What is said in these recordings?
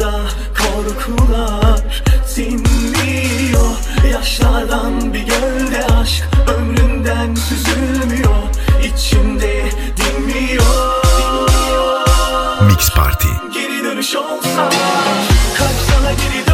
Yanımda korkular sinmiyor. Yaşlardan bir gölde aşk ömrümden süzülmüyor. İçimde dinmiyor. Mix Party. Geri dönüş olsa Kaçsana geri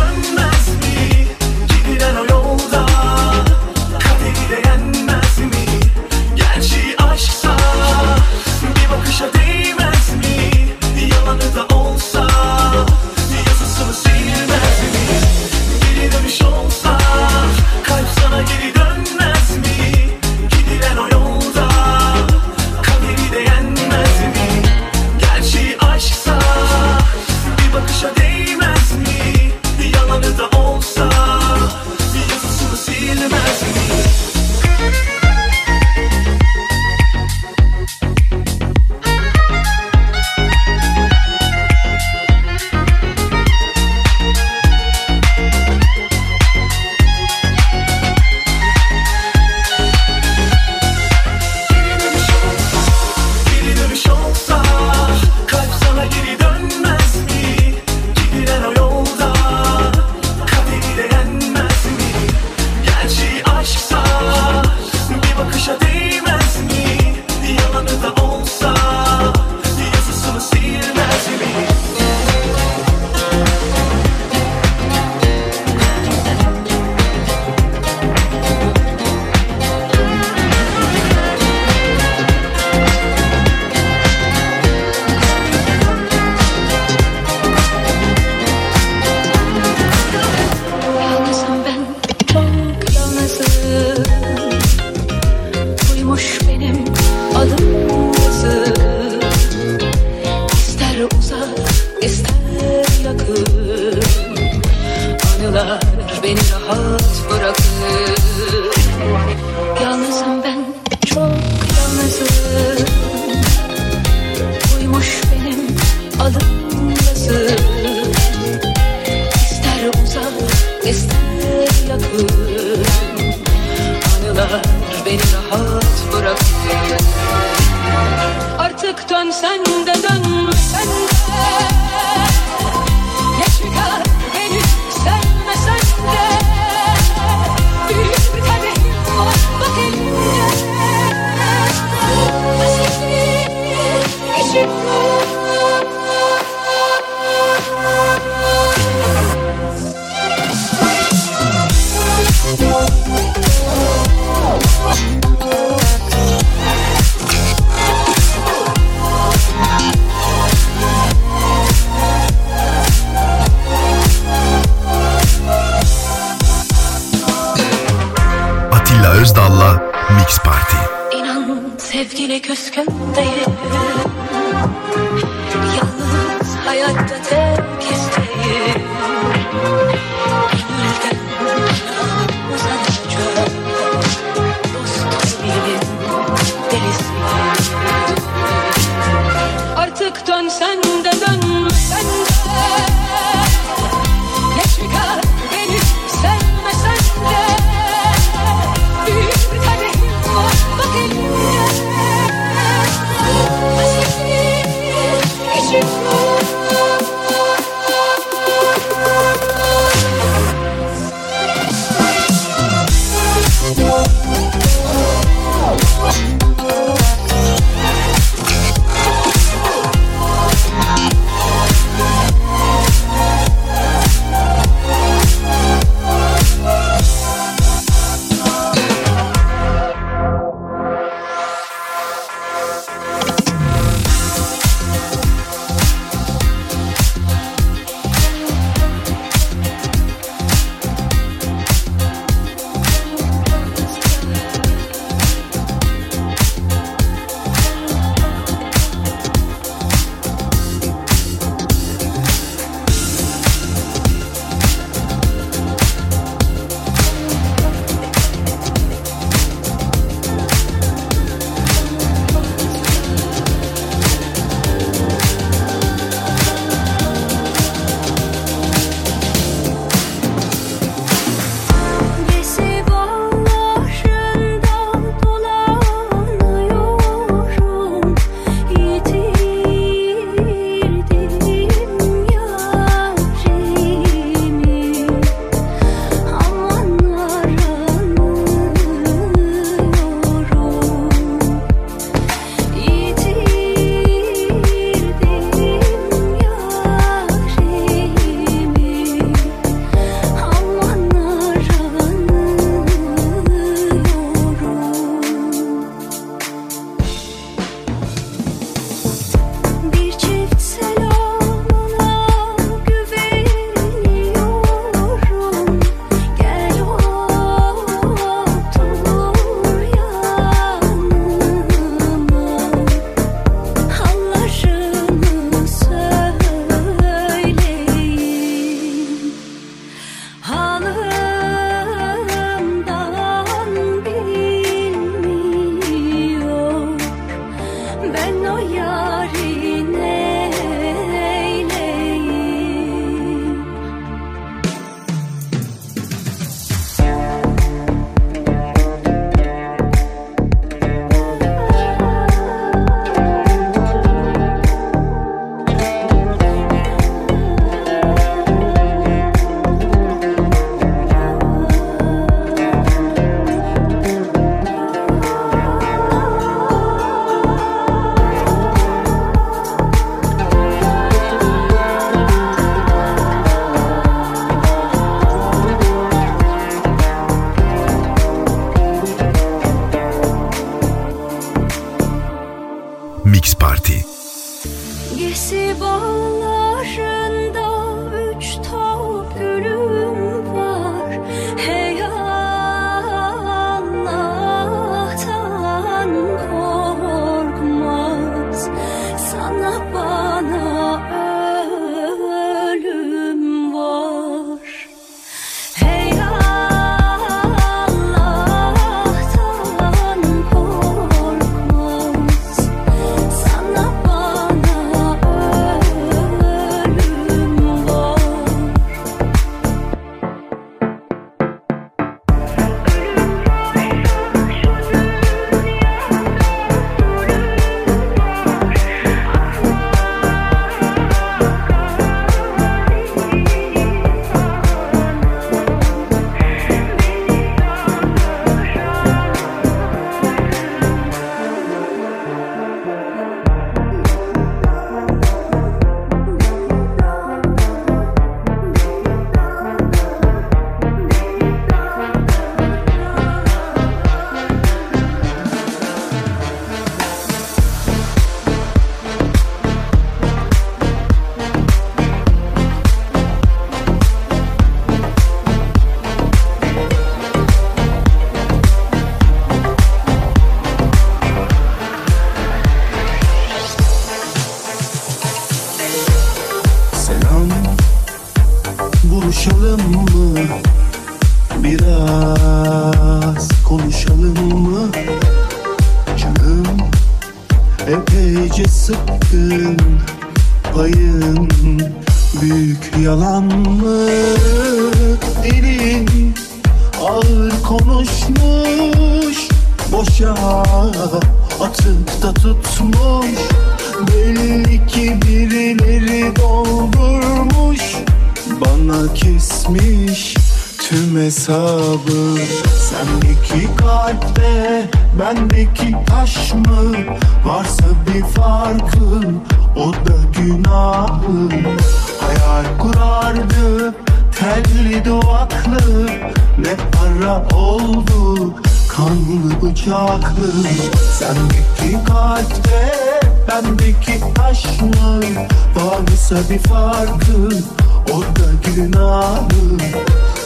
günahı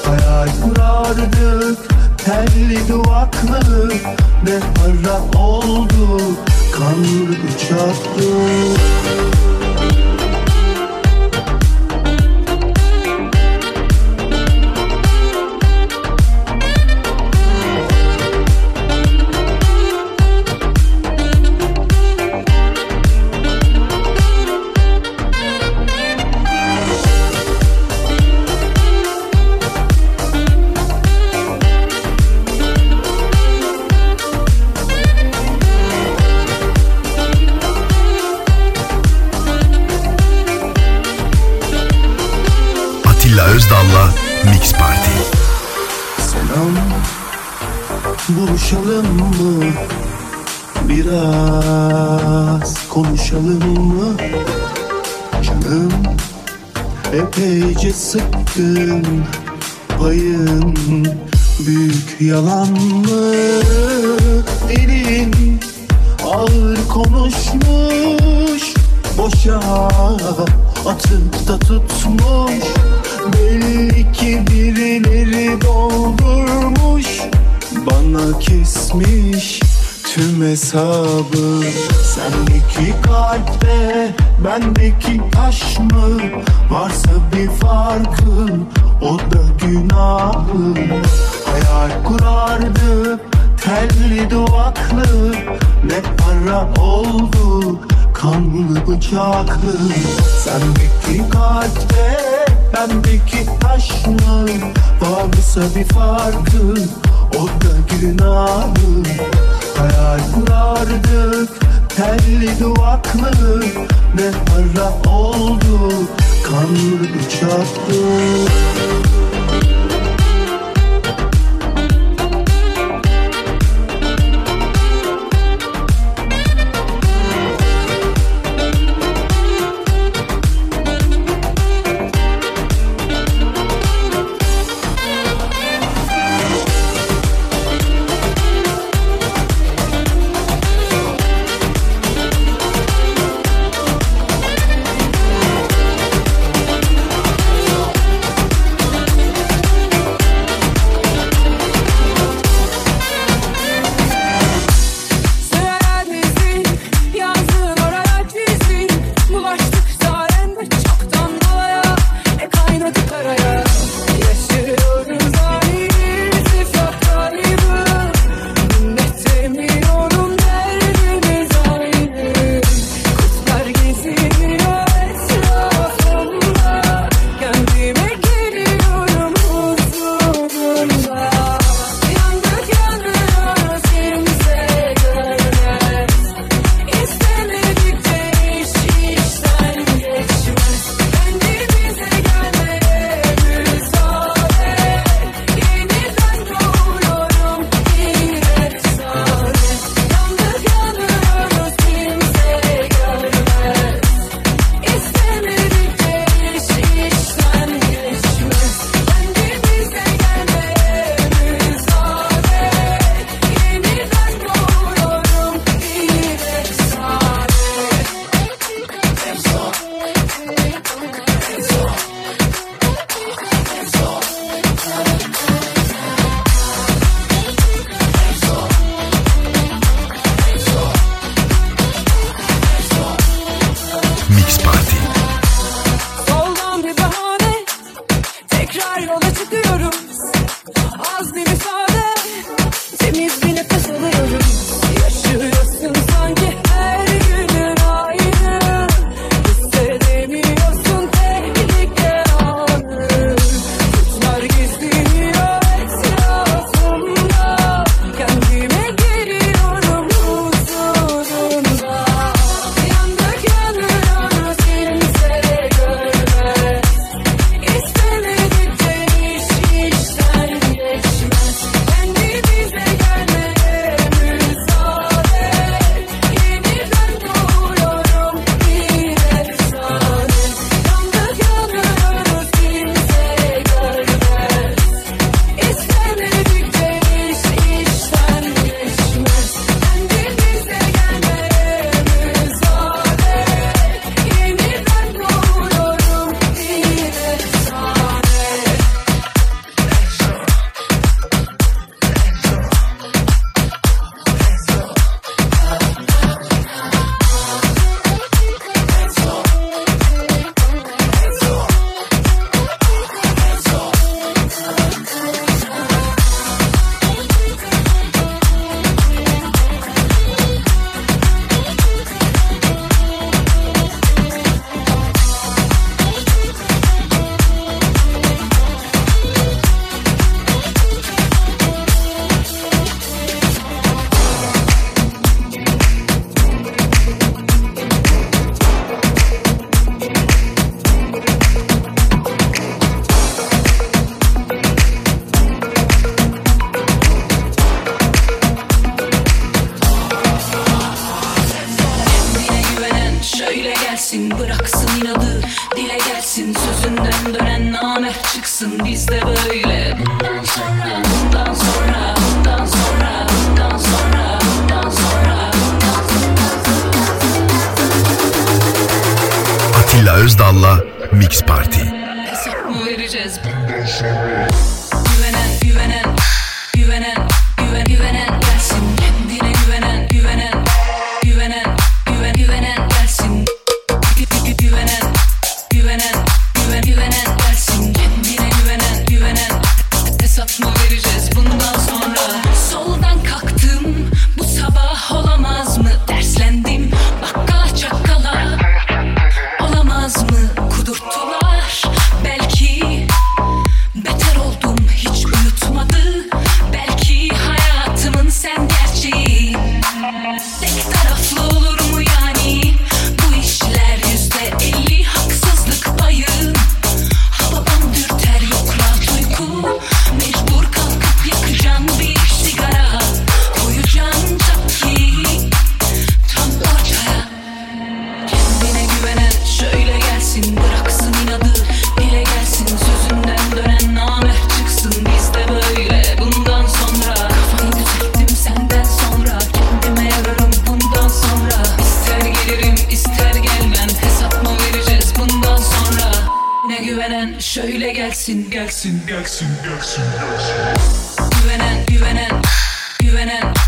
Hayal kurardık. Telli duvaklı Ne para oldu kanlı bıçaklı Mix Party. Selam Buluşalım mı? Biraz konuşalım mı? Canım epeyce sıkkın Payın büyük yalan mı? Dilin ağır konuşmuş Boşa atıp da tutmuş Belli ki birileri doldurmuş Bana kesmiş tüm hesabı. Sendeki kalpte bendeki taş mı? Varsa bir farkı o da günahı. Hayal kurardı telli duvaklı. Ne para oldu kanlı bıçaklı. Sendeki kalpte bendeki mı Varsa bir farkı o da günahı. Hayal kurardık telli duvaklı Ne para oldu kanlı bıçaklı gelsin Gelsin gelsin gelsin Güvenen güvenen Güvenen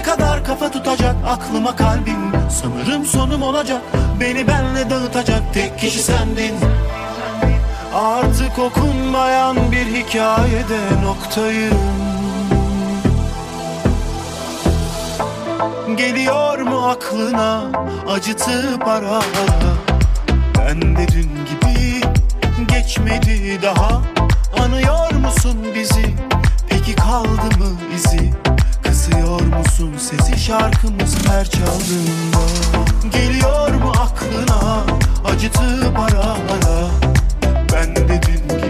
ne kadar kafa tutacak Aklıma kalbim, sanırım sonum olacak Beni benle dağıtacak tek kişi sendin. Artık okunmayan bir hikayede noktayım. Geliyor mu aklına acıtıp ara ara Ben de dün gibi geçmedi daha. Anıyor musun bizi? Peki kaldı mı izi? Kısıyor musun sesi şarkımız her çaldığında Geliyor mu aklına acıtıp ara ara? Ben de dün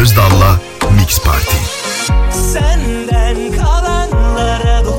Özdal'la Mix Party. Senden kalanlara dokunmadım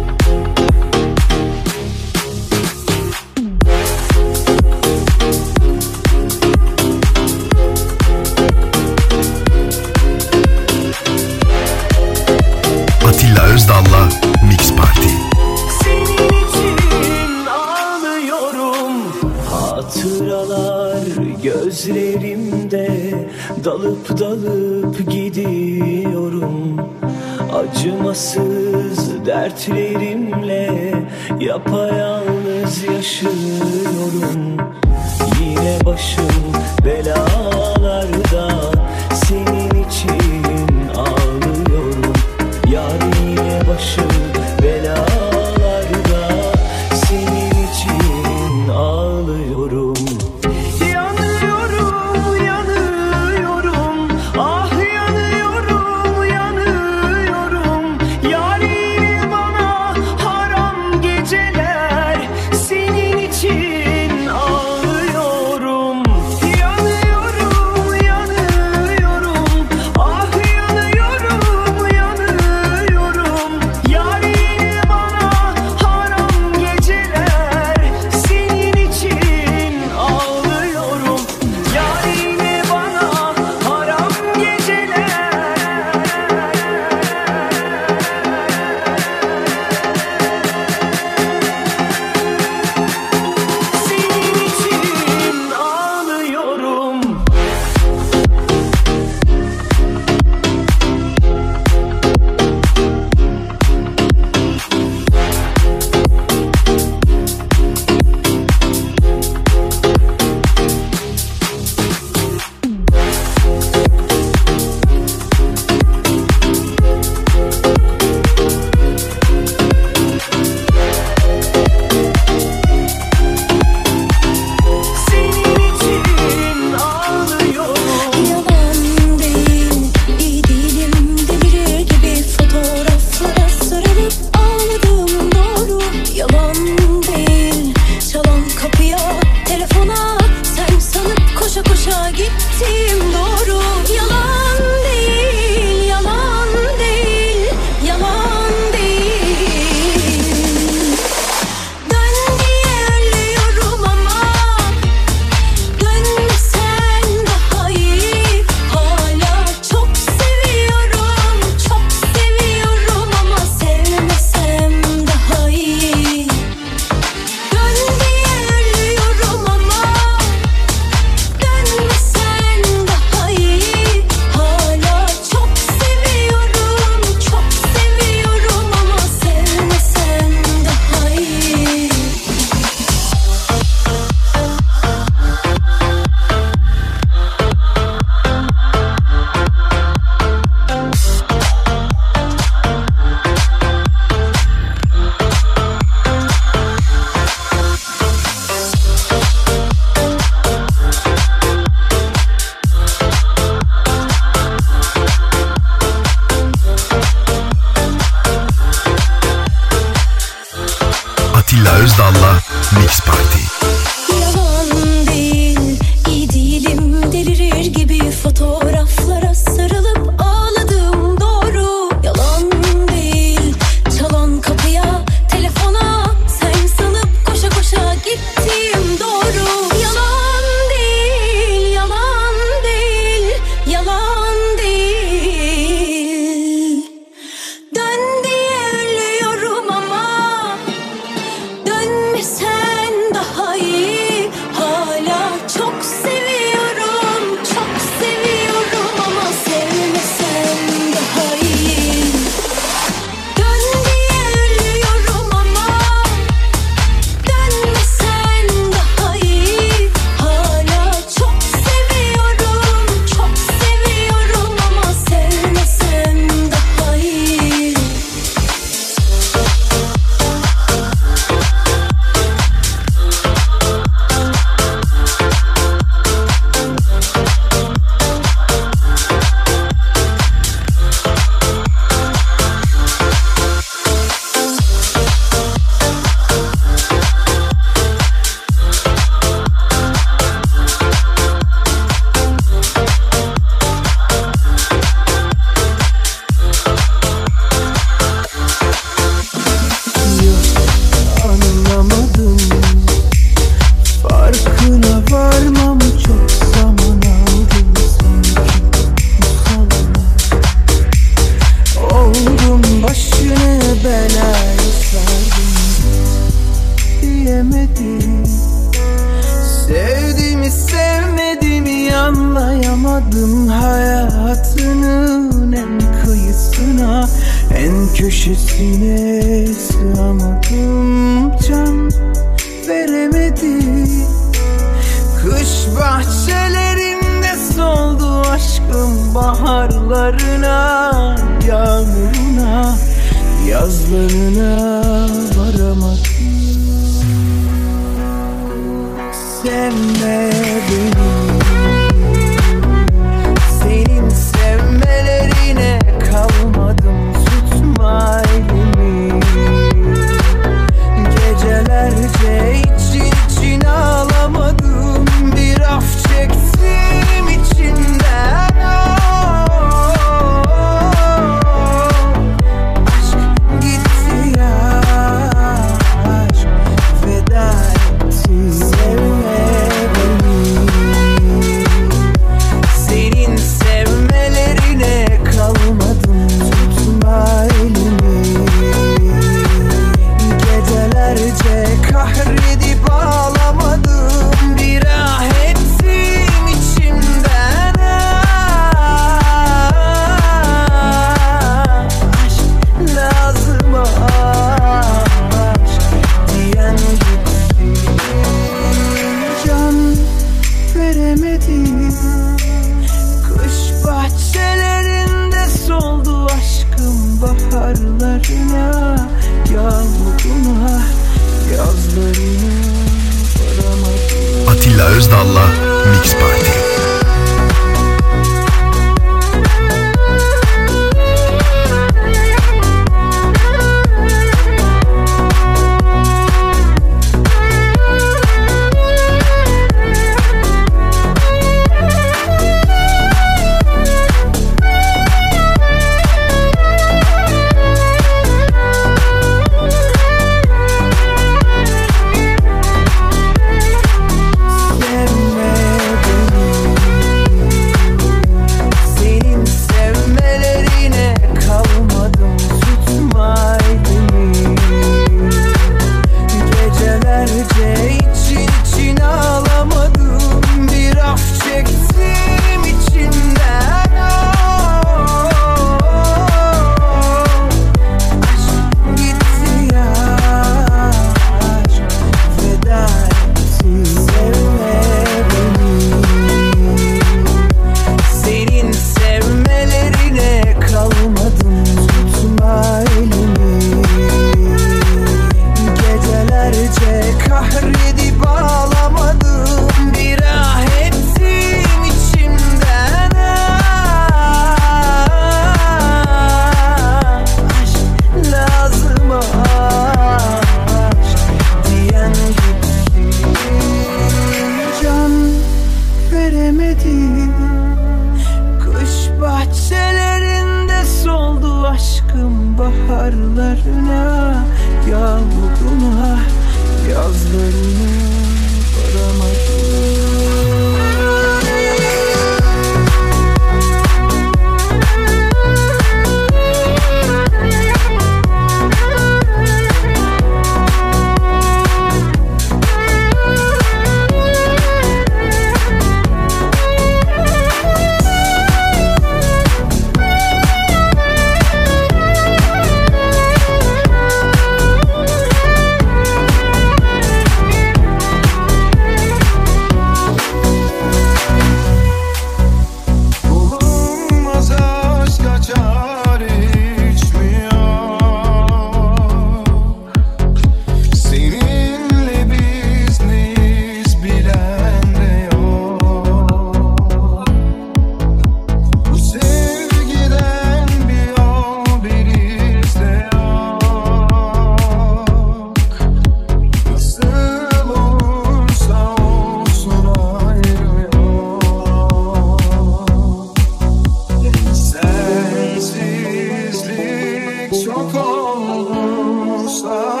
side.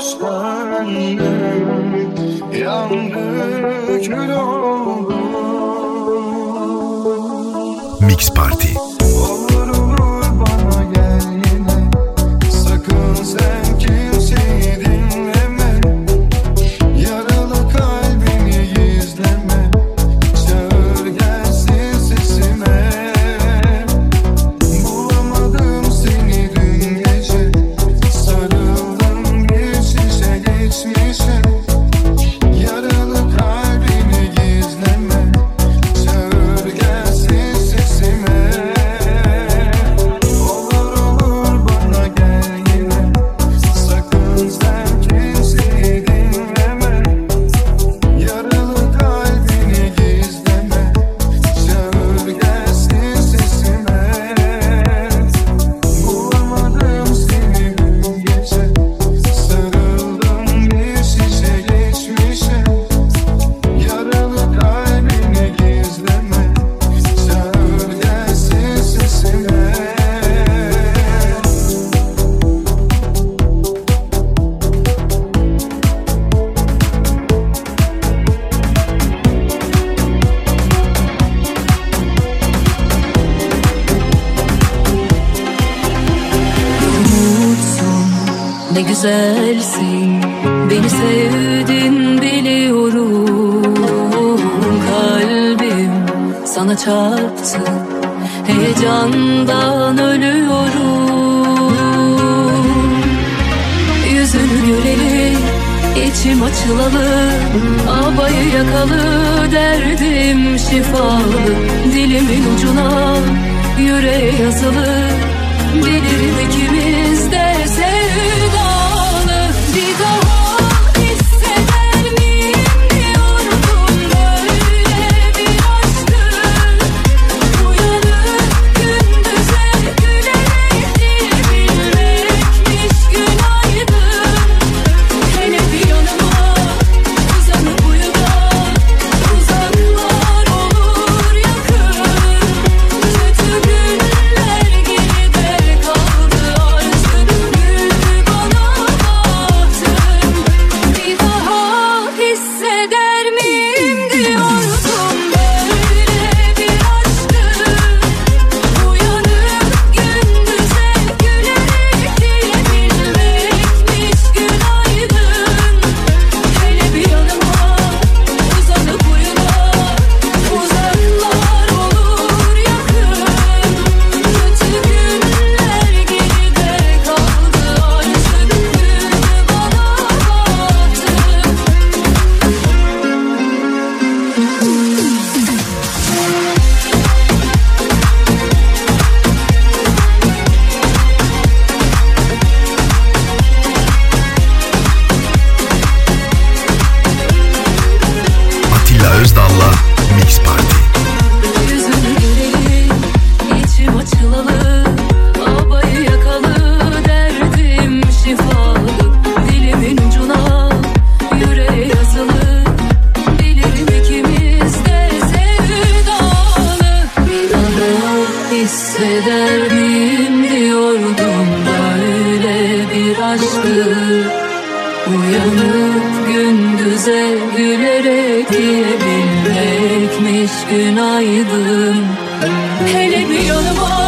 söndü Yandı kül oldu Mix Party. Dilim şifalı dilimin ucuna Yüreğe yazılı. Delirin ikimiz de sevdalı Didar açtı Uyanıp gündüze gülerek diyebilmekmiş günaydın. Hele bir yanıma